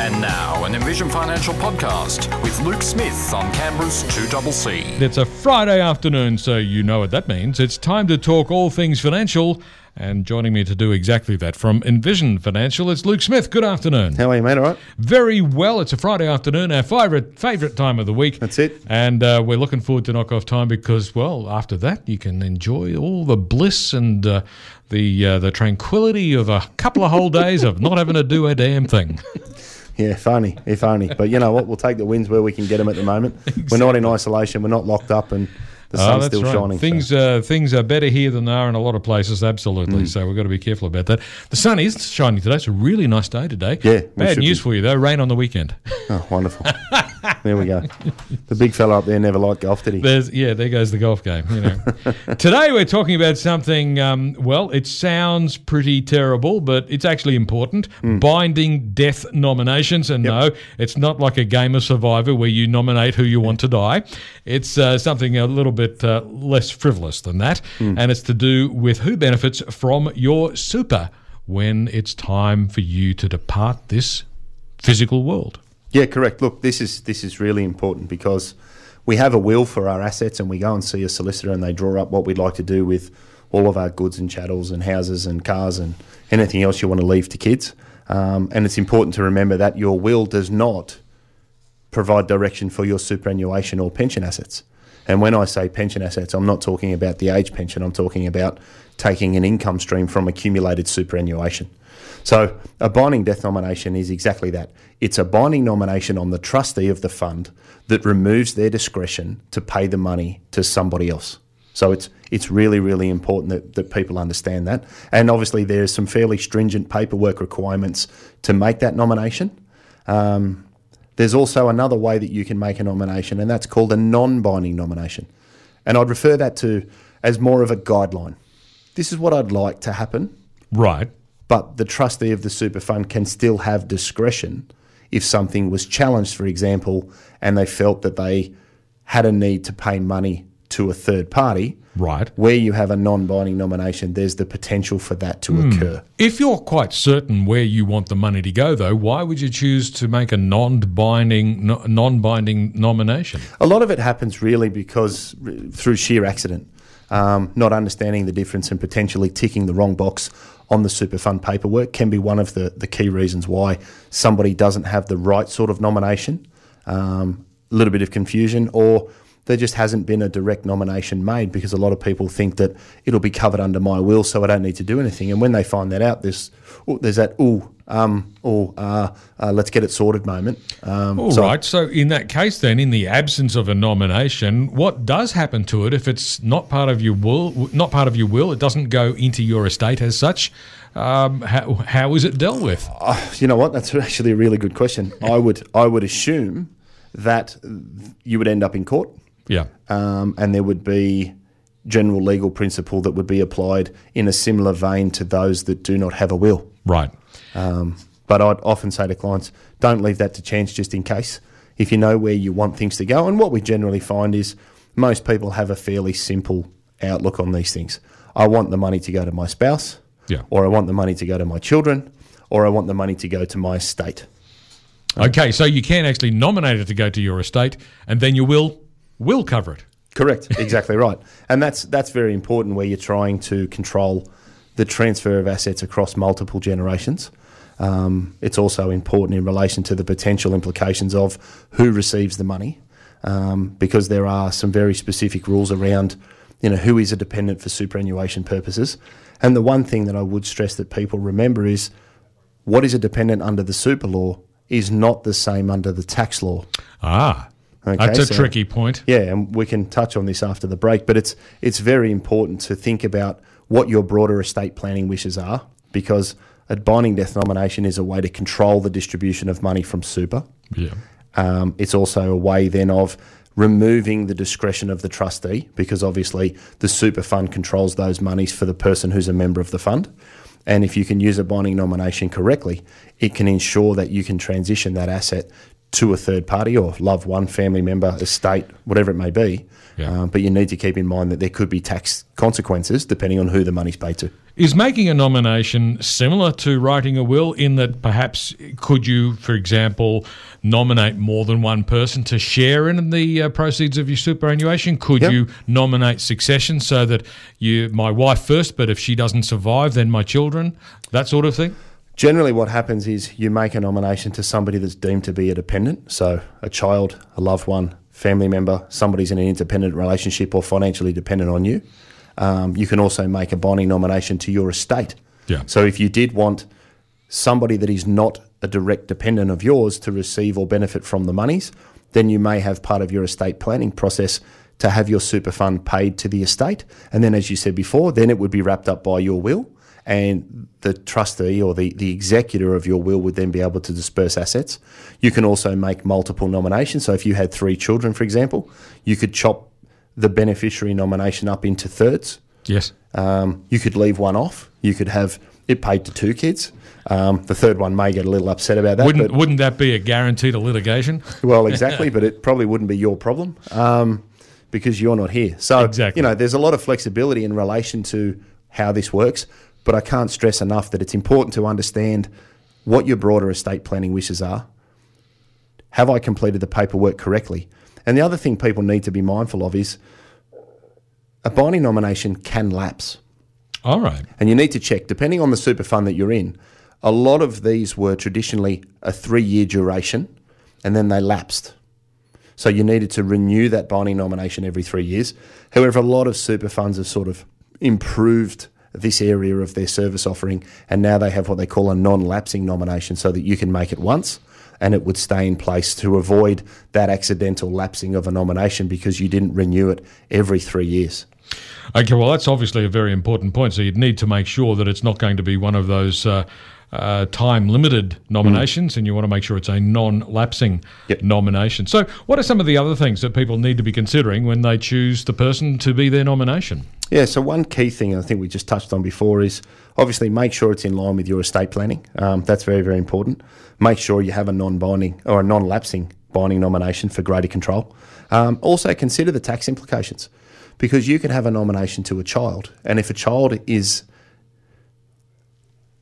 And now, an Envision Financial podcast with Luke Smith on Canberra's 2CC. It's a Friday afternoon, so you know what that means. It's time to talk all things financial. And joining me to do exactly that from Envision Financial, it's Luke Smith. Good afternoon. How are you, mate? All right? Very well. It's a Friday afternoon, our favourite favourite time of the week. That's it. And uh, we're looking forward to knock off time because, well, after that, you can enjoy all the bliss and uh, the uh, the tranquility of a couple of whole days of not having to do a damn thing. Yeah, if only, if only. But you know what? We'll take the wins where we can get them at the moment. We're not in isolation. We're not locked up, and the Oh, sun's that's still right. shining. so- Things uh, things are better here than they are in a lot of places, absolutely. Mm. So we've got to be careful about that. The sun is shining today. It's a really nice day today. Yeah, Bad news be. for you though. Rain on the weekend. Oh, wonderful. there we go. The big fella up there never liked golf, did he? There's yeah, there goes the golf game. You know. Today we're talking about something. Um, well, it sounds pretty terrible, but it's actually important. Hmm. Binding death nominations, and no, it's not like a game of Survivor where you nominate who you want to die. It's uh, something a little bit uh, less frivolous than that, Hmm. and it's to do with who benefits from your super when it's time for you to depart this physical world. Yeah, correct. Look, this is this is really important because we have a will for our assets, and we go and see a solicitor, and they draw up what we'd like to do with all of our goods and chattels and houses and cars and anything else you want to leave to kids. Um, and it's important to remember that your will does not provide direction for your superannuation or pension assets. And when I say pension assets, I'm not talking about the age pension. I'm talking about taking an income stream from accumulated superannuation. So a binding death nomination is exactly that. It's a binding nomination on the trustee of the fund that removes their discretion to pay the money to somebody else. So it's it's really, really important that, that people understand that. And obviously there's some fairly stringent paperwork requirements to make that nomination. Um, there's also another way that you can make a nomination, and that's called a non binding nomination. And I'd refer that to as more of a guideline. This is what I'd like to happen, Right. but the trustee of the super fund can still have discretion if something was challenged, for example, and they felt that they had a need to pay money to a third party. Right. Where you have a non binding nomination, there's the potential for that to occur. If you're quite certain where you want the money to go, though, why would you choose to make a non-binding, no, non-binding nomination? A lot of it happens really because through sheer accident, um, not understanding the difference and potentially ticking the wrong box on the super fund paperwork can be one of the, the key reasons why somebody doesn't have the right sort of nomination. Um, a little bit of confusion, or there just hasn't been a direct nomination made because a lot of people think that it'll be covered under my will, so I don't need to do anything. And when they find that out, there's oh, there's that oh um oh uh, uh, let's get it sorted moment. Um, All right. so- So, in that case, then, in the absence of a nomination, what does happen to it if it's not part of your will? Not part of your will. It doesn't go into your estate as such. Um, how, how is it dealt with? You know what? That's actually a really good question. I would I would assume that you would end up in court, Yeah. um, and there would be general legal principle that would be applied in a similar vein to those that do not have a will. Right. Um, but I'd often say to clients, don't leave that to chance just in case. If you know where you want things to go, and what we generally find is most people have a fairly simple outlook on these things. I want the money to go to my spouse, Yeah. or I want the money to go to my children, or I want the money to go to my estate. Okay. So you can actually nominate it to go to your estate, and then you will will cover it. Correct, exactly right, and that's that's very important where you're trying to control the transfer of assets across multiple generations. Um, it's also important in relation to the potential implications of who receives the money, um, because there are some very specific rules around, you know, who is a dependent for superannuation purposes. And the one thing that I would stress that people remember is what is a dependent under the super law is not the same under the tax law. Ah. Okay, That's a so- tricky point. Yeah, and we can touch on this after the break, but it's it's very important to think about what your broader estate planning wishes are because a binding death nomination is a way to control the distribution of money from super. Yeah. Um, it's also a way then of removing the discretion of the trustee because obviously the super fund controls those monies for the person who's a member of the fund. And if you can use a binding nomination correctly, it can ensure that you can transition that asset to a third party or loved one, family member, estate, whatever it may be. Yeah. Um, but you need to keep in mind that there could be tax consequences depending on who the money's paid to. Is making a nomination similar to writing a will in that perhaps could you, for example, nominate more than one person to share in the uh, proceeds of your superannuation? Could Yep. you nominate succession so that you, my wife first, but if she doesn't survive, then my children, that sort of thing? Generally, what happens is you make a nomination to somebody that's deemed to be a dependent, so a child, a loved one, family member, somebody's in an independent relationship or financially dependent on you. Um, you can also make a binding nomination to your estate. Yeah. So if you did want somebody that is not a direct dependent of yours to receive or benefit from the monies, then you may have part of your estate planning process to have your super fund paid to the estate. And then, as you said before, then it would be wrapped up by your will. And the trustee or the, the executor of your will would then be able to disperse assets. You can also make multiple nominations. So, if you had three children, for example, you could chop the beneficiary nomination up into thirds. Yes. Um, you could leave one off. You could have it paid to two kids. Um, the third one may get a little upset about that. Wouldn't, but, wouldn't that be a guarantee to litigation? well, exactly, but it probably wouldn't be your problem um, because you're not here. So, Exactly. you know, there's a lot of flexibility in relation to how this works, but I can't stress enough that it's important to understand what your broader estate planning wishes are. Have I completed the paperwork correctly? And the other thing people need to be mindful of is a binding nomination can lapse. All right. And you need to check, depending on the super fund that you're in, a lot of these were traditionally a three year duration and then they lapsed. So you needed to renew that binding nomination every three years. However, a lot of super funds have sort of improved this area of their service offering and now they have what they call a non lapsing nomination so that you can make it once and it would stay in place to avoid that accidental lapsing of a nomination because you didn't renew it every three years. Okay, well, that's obviously a very important point. So you'd need to make sure that it's not going to be one of those uh, uh, time limited nominations, and you want to make sure it's a non lapsing Yep. nomination. So, what are some of the other things that people need to be considering when they choose the person to be their nomination? Yeah, so one key thing I think we just touched on before is obviously make sure it's in line with your estate planning. Um, that's very, very important. Make sure you have a non binding or a non lapsing binding nomination for greater control. Um, also, consider the tax implications because you can have a nomination to a child, and if a child is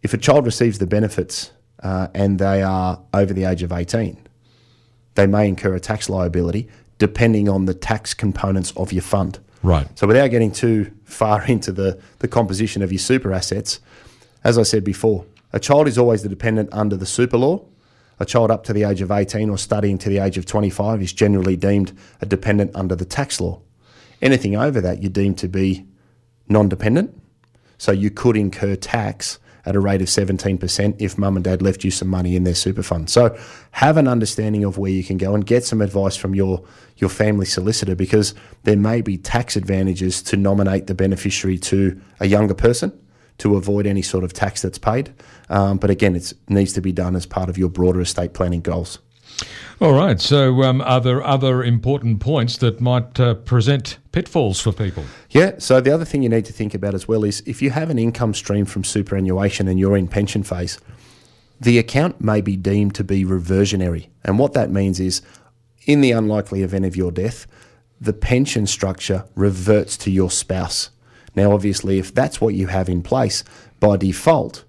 if a child receives the benefits uh, and they are over the age of 18, they may incur a tax liability depending on the tax components of your fund. Right. So without getting too far into the, the composition of your super assets, as I said before, a child is always the dependent under the super law. A child up to the age of 18 or studying to the age of 25 is generally deemed a dependent under the tax law. Anything over that, you're deemed to be non dependent. So you could incur tax at a rate of 17% if mum and dad left you some money in their super fund. So have an understanding of where you can go and get some advice from your, your family solicitor because there may be tax advantages to nominate the beneficiary to a younger person to avoid any sort of tax that's paid. Um, but again, it needs to be done as part of your broader estate planning goals. All right. So, um, are there other important points that might uh, present pitfalls for people? Yeah. So the other thing you need to think about as well is if you have an income stream from superannuation and you're in pension phase, the account may be deemed to be reversionary. And what that means is, in the unlikely event of your death, the pension structure reverts to your spouse. Now, obviously, if that's what you have in place, by default,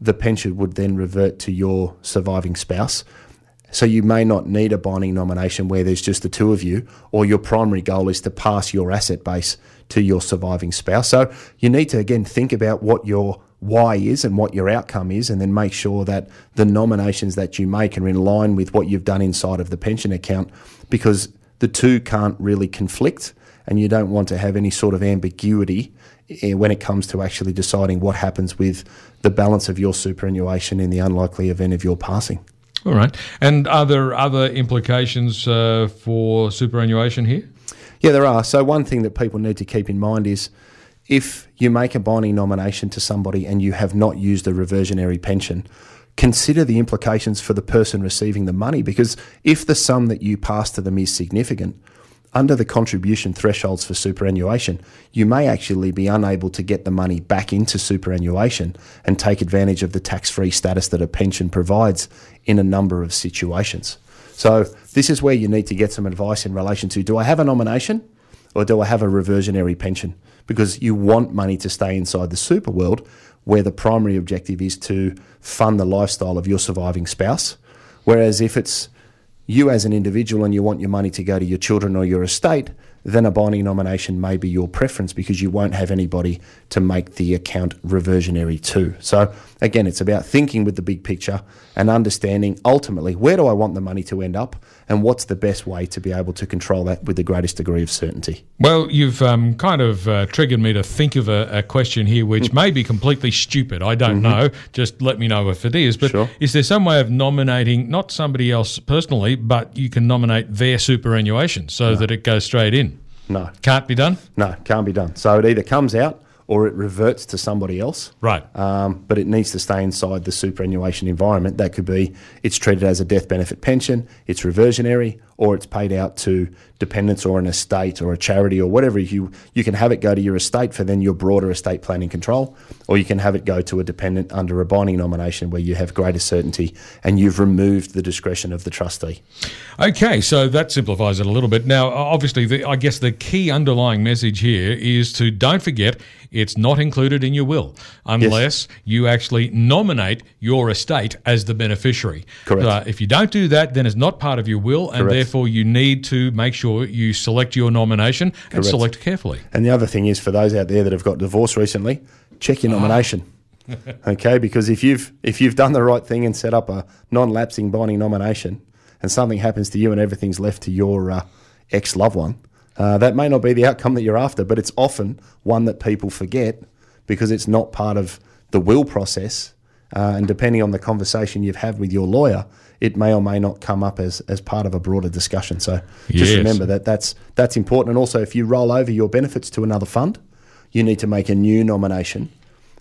the pension would then revert to your surviving spouse. So you may not need a binding nomination where there's just the two of you, or your primary goal is to pass your asset base to your surviving spouse. So you need to again think about what your why is and what your outcome is, and then make sure that the nominations that you make are in line with what you've done inside of the pension account, because the two can't really conflict, and you don't want to have any sort of ambiguity eh, when it comes to actually deciding what happens with the balance of your superannuation in the unlikely event of your passing. All right. And are there other implications uh, for superannuation here? Yeah, there are. So, one thing that people need to keep in mind is if you make a binding nomination to somebody and you have not used a reversionary pension, consider the implications for the person receiving the money because if the sum that you pass to them is significant, under the contribution thresholds for superannuation, you may actually be unable to get the money back into superannuation and take advantage of the tax free status that a pension provides in a number of situations. So, this is where you need to get some advice in relation to do I have a nomination or do I have a reversionary pension? Because you want money to stay inside the super world where the primary objective is to fund the lifestyle of your surviving spouse. Whereas if it's you as an individual and you want your money to go to your children or your estate, then a binding nomination may be your preference because you won't have anybody to make the account reversionary to. So, again, it's about thinking with the big picture and understanding ultimately where do I want the money to end up and what's the best way to be able to control that with the greatest degree of certainty. Well, you've um, kind of uh, triggered me to think of a, a question here which Hmm. may be completely stupid. I don't know. Just let me know if it is. But Mm-hmm. Sure. is there some way of nominating not somebody else personally, but you can nominate their superannuation so that it goes straight in? No, Can't be done? no, can't be done. So it either comes out or it reverts to somebody else. Right. Um, but it needs to stay inside the superannuation environment. That could be it's treated as a death benefit pension, it's reversionary, or it's paid out to dependents or an estate or a charity or whatever. You you can have it go to your estate for then your broader estate planning control, or you can have it go to a dependent under a binding nomination where you have greater certainty and you've removed the discretion of the trustee. Okay, so that simplifies it a little bit. Now, obviously, the, I guess the key underlying message here is to don't forget it's not included in your will unless you actually nominate your estate as the beneficiary. Correct. Uh, if you don't do that, then it's not part of your will, and Correct. therefore you need to make sure you select your nomination and Correct. select carefully. And the other thing is for those out there that have got divorced recently, check your nomination. okay, because if you've if you've done the right thing and set up a non-lapsing binding nomination, and something happens to you and everything's left to your uh, ex loved one, uh, that may not be the outcome that you're after, but it's often one that people forget because it's not part of the will process. Uh, and depending on the conversation you've had with your lawyer, it may or may not come up as, as part of a broader discussion. So just Yes. remember that that's that's important. And also, if you roll over your benefits to another fund, you need to make a new nomination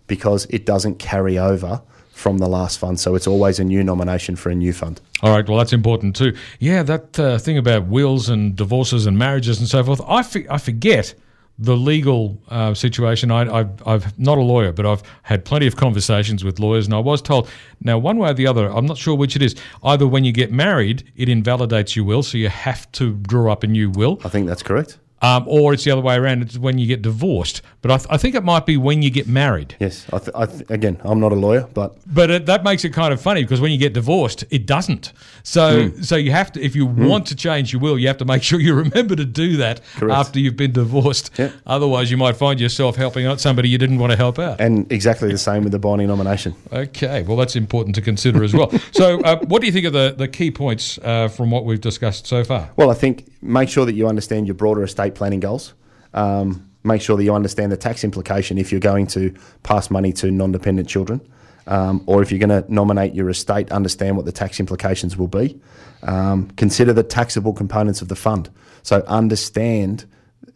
because it doesn't carry over from the last fund. So it's always a new nomination for a new fund. All right, well, that's important too. Yeah, that uh, thing about wills and divorces and marriages and so forth, I, f- I forget the legal uh, situation. I, I've not a lawyer, but I've had plenty of conversations with lawyers, and I was told now, one way or the other, I'm not sure which it is. Either when you get married, it invalidates your will, so you have to draw up a new will, I think that's correct. Um, or it's the other way around. It's when you get divorced. But I, th- I think it might be when you get married. Yes. I th- I th- again, I'm not a lawyer, but But it, that makes it kind of funny because when you get divorced, it doesn't. So, Hmm. so you have to, if you want to change your will, you have to make sure you remember to do that Correct. after you've been divorced. Yeah. Otherwise, you might find yourself helping out somebody you didn't want to help out. and exactly the same with the binding nomination. Okay, well, that's important to consider as well. so, uh, what do you think of the, the key points uh, from what we've discussed so far? Well, I think make sure that you understand your broader estate planning goals. Um, make sure that you understand the tax implication if you're going to pass money to non-dependent children, um, or if you're going to nominate your estate, understand what the tax implications will be. Um, consider the taxable components of the fund. So understand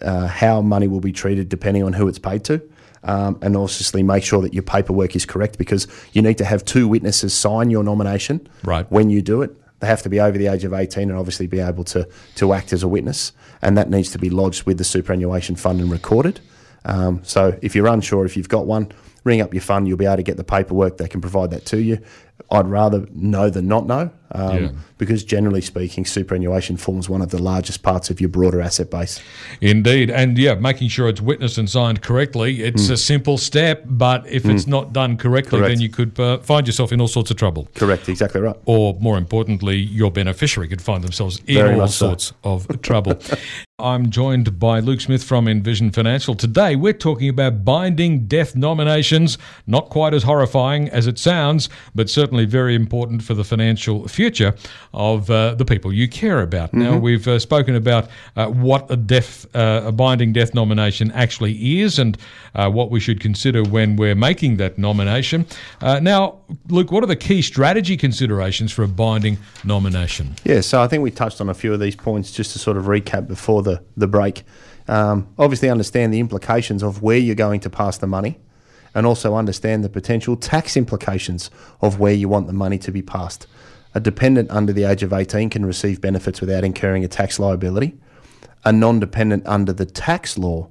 uh, how money will be treated depending on who it's paid to. Um, and obviously make sure that your paperwork is correct because you need to have two witnesses sign your nomination Right. when you do it. They have to be over the age of 18 and obviously be able to, to act as a witness. And that needs to be lodged with the superannuation fund and recorded. Um, so if you're unsure if you've got one, ring up your fund. You'll be able to get the paperwork. They can provide that to you. I'd rather know than not know um, Yeah. because generally speaking, superannuation forms one of the largest parts of your broader asset base. Indeed. And yeah, making sure it's witnessed and signed correctly. It's a simple step, but if it's not done correctly, Correct. then you could uh, find yourself in all sorts of trouble. Correct, exactly right. or more importantly, your beneficiary could find themselves in Very all much so. sorts of trouble. I'm joined by Luke Smith from Envision Financial. Today, we're talking about binding death nominations. Not quite as horrifying as it sounds, but certainly very important for the financial future of uh, the people you care about. Mm-hmm. Now, we've uh, spoken about uh, what a death, uh, a binding death nomination actually is, and uh, what we should consider when we're making that nomination. Uh, now, Luke, what are the key strategy considerations for a binding nomination? Yeah, so I think we touched on a few of these points just to sort of recap before the, the break. Um, obviously, understand the implications of where you're going to pass the money and also understand the potential tax implications of where you want the money to be passed. A dependent under the age of 18 can receive benefits without incurring a tax liability. A non dependent under the tax law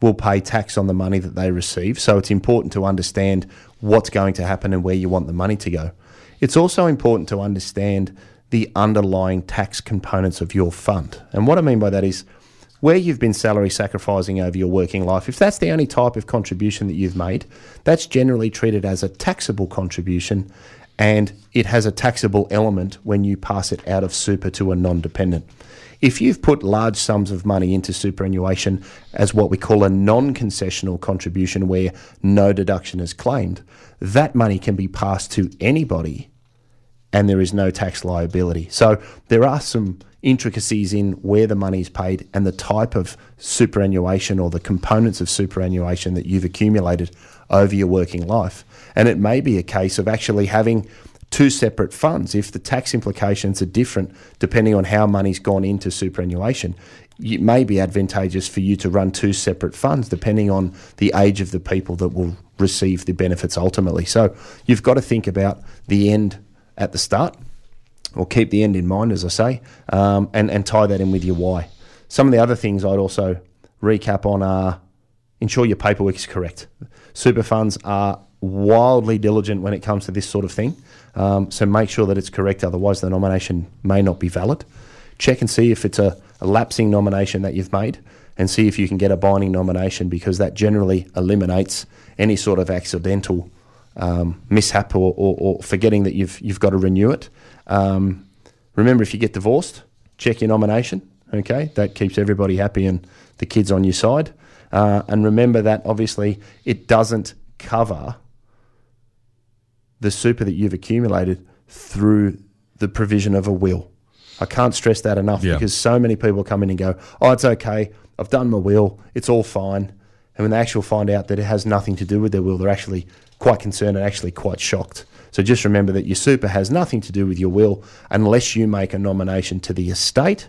will pay tax on the money that they receive. So it's important to understand what's going to happen and where you want the money to go. It's also important to understand the underlying tax components of your fund. And what I mean by that is where you've been salary sacrificing over your working life, if that's the only type of contribution that you've made, that's generally treated as a taxable contribution and it has a taxable element when you pass it out of super to a non dependent. If you've put large sums of money into superannuation as what we call a non concessional contribution where no deduction is claimed, that money can be passed to anybody and there is no tax liability. So there are some intricacies in where the money is paid and the type of superannuation or the components of superannuation that you've accumulated over your working life. And it may be a case of actually having two separate funds if the tax implications are different depending on how money's gone into superannuation. It may be advantageous for you to run two separate funds depending on the age of the people that will receive the benefits ultimately. So you've got to think about the end at the start, or keep the end in mind, as I say, um, and, and tie that in with your why. Some of the other things I'd also recap on are ensure your paperwork is correct. Super funds are wildly diligent when it comes to this sort of thing, um, so make sure that it's correct, otherwise, the nomination may not be valid. Check and see if it's a, a lapsing nomination that you've made and see if you can get a binding nomination because that generally eliminates any sort of accidental um, mishap or, or, or, forgetting that you've you've got to renew it. Um, remember, if you get divorced, check your nomination. Okay, that keeps everybody happy and the kids on your side. Uh, and remember that obviously it doesn't cover the super that you've accumulated through the provision of a will. I can't stress that enough yeah. because so many people come in and go, "Oh, it's okay. I've done my will. It's all fine." And when they actually find out that it has nothing to do with their will, they're actually quite concerned and actually quite shocked. So just remember that your super has nothing to do with your will unless you make a nomination to the estate,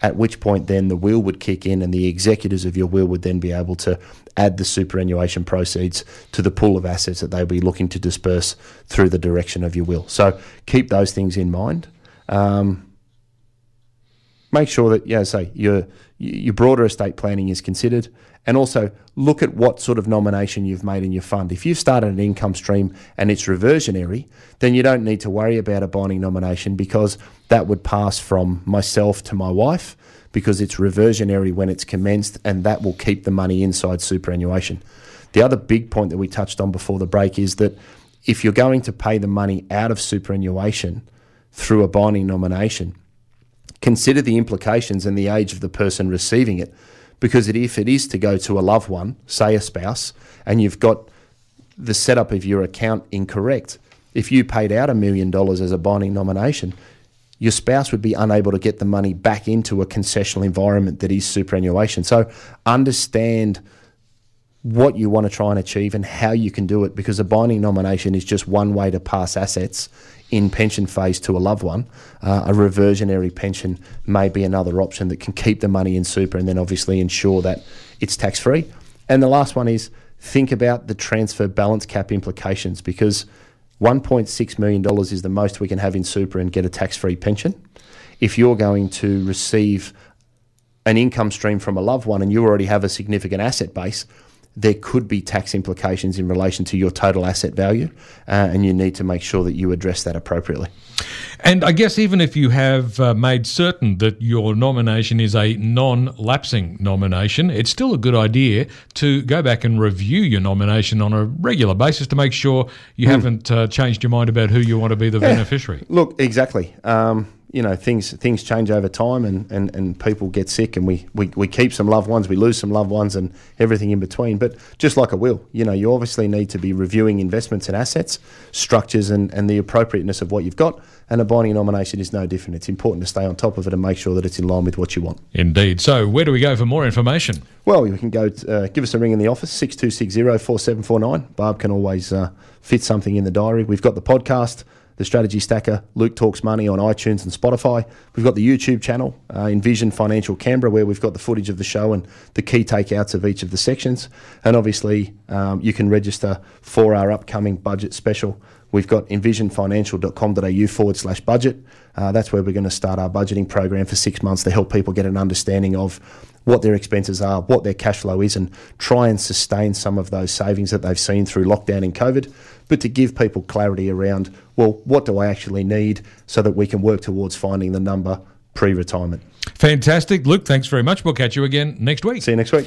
at which point then the will would kick in and the executors of your will would then be able to add the superannuation proceeds to the pool of assets that they'll be looking to disperse through the direction of your will. So keep those things in mind. Um, make sure that, yeah, say your your broader estate planning is considered and also look at what sort of nomination you've made in your fund. If you've started an income stream and it's reversionary, then you don't need to worry about a binding nomination because that would pass from myself to my wife because it's reversionary when it's commenced and that will keep the money inside superannuation. The other big point that we touched on before the break is that if you're going to pay the money out of superannuation through a binding nomination, consider the implications and the age of the person receiving it because if it is to go to a loved one, say a spouse, and you've got the setup of your account incorrect, if you paid out a million dollars as a binding nomination, your spouse would be unable to get the money back into a concessional environment that is superannuation. So understand what you want to try and achieve and how you can do it because a binding nomination is just one way to pass assets in pension phase to a loved one. Uh, a reversionary pension may be another option that can keep the money in super and then obviously ensure that it's tax free. And the last one is think about the transfer balance cap implications because $1.6 million is the most we can have in super and get a tax free pension. If you're going to receive an income stream from a loved one and you already have a significant asset base, there could be tax implications in relation to your total asset value, uh, and you need to make sure that you address that appropriately. And I guess even if you have uh, made certain that your nomination is a non lapsing nomination, it's still a good idea to go back and review your nomination on a regular basis to make sure you mm. haven't uh, changed your mind about who you want to be the yeah. beneficiary. Look, exactly. Um, you know things things change over time and, and, and people get sick and we, we, we keep some loved ones we lose some loved ones and everything in between. But just like a will you know you obviously need to be reviewing investments and assets structures and, and the appropriateness of what you've got. And a binding nomination is no different. It's important to stay on top of it and make sure that it's in line with what you want. Indeed. So where do we go for more information? Well you can go to, uh, give us a ring in the office 6260 4749 Barb can always uh, fit something in the diary. We've got the podcast the Strategy Stacker, Luke Talks Money on iTunes and Spotify. We've got the YouTube channel, uh, Envision Financial Canberra, where we've got the footage of the show and the key takeouts of each of the sections. And obviously, um, you can register for our upcoming budget special. We've got envisionfinancial.com.au forward slash budget. Uh, that's where we're going to start our budgeting program for six months to help people get an understanding of what their expenses are, what their cash flow is, and try and sustain some of those savings that they've seen through lockdown and COVID but to give people clarity around, well, what do I actually need so that we can work towards finding the number pre retirement. Fantastic. Luke, thanks very much. We'll catch you again next week. See you next week.